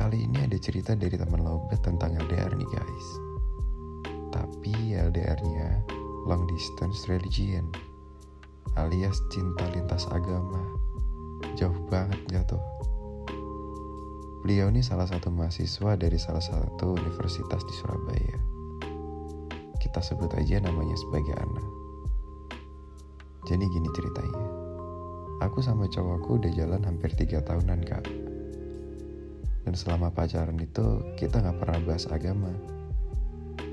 Kali ini ada cerita dari teman Lobet tentang LDR nih guys. Tapi LDR-nya long distance religion alias cinta lintas agama. Jauh banget gak tuh? Beliau ini salah satu mahasiswa dari salah satu universitas di Surabaya. Kita sebut aja namanya sebagai Ana. Jadi gini ceritanya. Aku sama cowokku udah jalan hampir tiga tahunan kak dan selama pacaran itu kita nggak pernah bahas agama.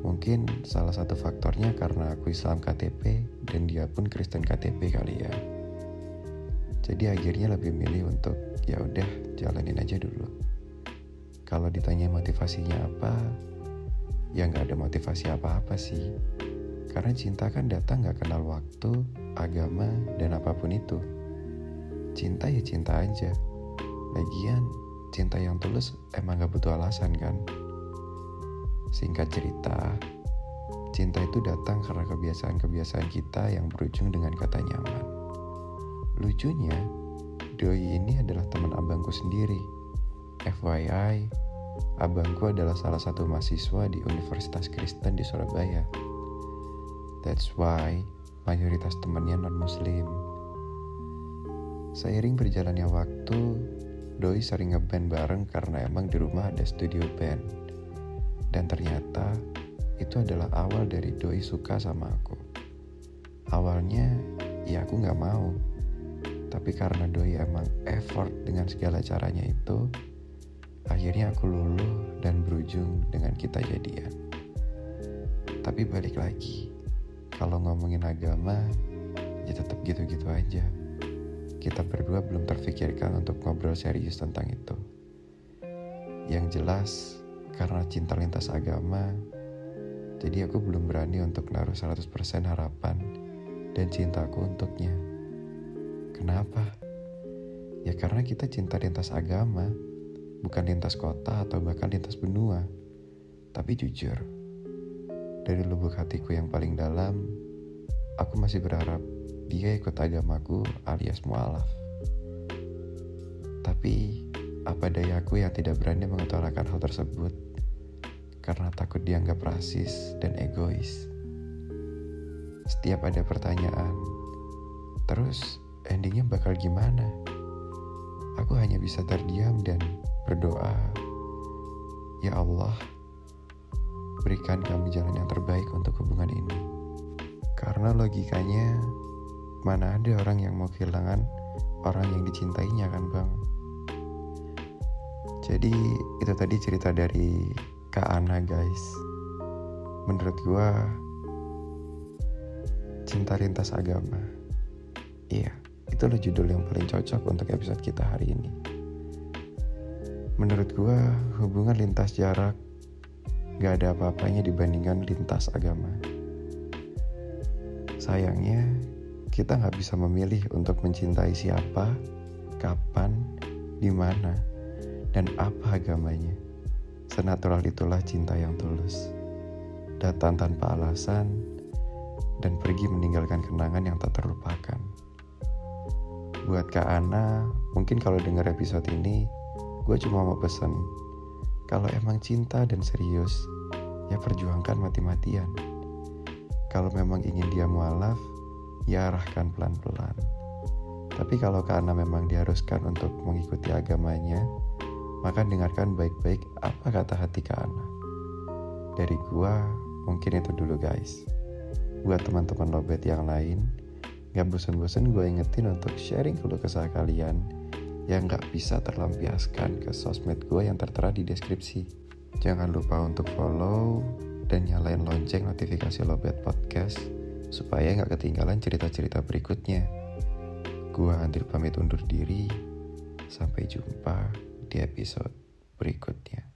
Mungkin salah satu faktornya karena aku Islam KTP dan dia pun Kristen KTP kali ya. Jadi akhirnya lebih milih untuk ya udah jalanin aja dulu. Kalau ditanya motivasinya apa, ya nggak ada motivasi apa-apa sih. Karena cinta kan datang nggak kenal waktu, agama, dan apa pun itu. Cinta ya cinta aja. Lagian cinta yang tulus emang gak butuh alasan kan? Singkat cerita, cinta itu datang karena kebiasaan-kebiasaan kita yang berujung dengan kata nyaman. Lucunya, Doi ini adalah teman abangku sendiri. FYI, abangku adalah salah satu mahasiswa di Universitas Kristen di Surabaya. That's why mayoritas temannya non-muslim. Seiring berjalannya waktu, Doi sering ngeband bareng karena emang di rumah ada studio band. Dan ternyata itu adalah awal dari Doi suka sama aku. Awalnya ya aku gak mau. Tapi karena Doi emang effort dengan segala caranya itu, akhirnya aku luluh dan berujung dengan kita jadian. Tapi balik lagi, kalau ngomongin agama, ya tetap gitu-gitu aja kita berdua belum terfikirkan untuk ngobrol serius tentang itu. Yang jelas, karena cinta lintas agama, jadi aku belum berani untuk naruh 100% harapan dan cintaku untuknya. Kenapa? Ya karena kita cinta lintas agama, bukan lintas kota atau bahkan lintas benua. Tapi jujur, dari lubuk hatiku yang paling dalam, aku masih berharap dia ikut agamaku alias mualaf. Tapi apa dayaku yang tidak berani mengutarakan hal tersebut karena takut dianggap rasis dan egois. Setiap ada pertanyaan, terus endingnya bakal gimana? Aku hanya bisa terdiam dan berdoa, Ya Allah, berikan kami jalan yang terbaik untuk hubungan ini. Karena logikanya, Mana ada orang yang mau kehilangan orang yang dicintainya kan bang? Jadi itu tadi cerita dari Kak Ana guys. Menurut gua cinta lintas agama. Iya, itulah judul yang paling cocok untuk episode kita hari ini. Menurut gua hubungan lintas jarak gak ada apa-apanya dibandingkan lintas agama. Sayangnya, kita nggak bisa memilih untuk mencintai siapa, kapan, di mana, dan apa agamanya. Senatural itulah cinta yang tulus. Datang tanpa alasan dan pergi meninggalkan kenangan yang tak terlupakan. Buat Kak Ana, mungkin kalau dengar episode ini, gue cuma mau pesan, kalau emang cinta dan serius, ya perjuangkan mati-matian. Kalau memang ingin dia mualaf, ya arahkan pelan-pelan. Tapi kalau karena memang diharuskan untuk mengikuti agamanya, maka dengarkan baik-baik apa kata hati Kana. Dari gua, mungkin itu dulu guys. Buat teman-teman lobet yang lain, gak bosan-bosan gue ingetin untuk sharing keluh kesah kalian yang gak bisa terlampiaskan ke sosmed gue yang tertera di deskripsi. Jangan lupa untuk follow dan nyalain lonceng notifikasi Lobet Podcast supaya nggak ketinggalan cerita-cerita berikutnya. Gua Andri pamit undur diri. Sampai jumpa di episode berikut.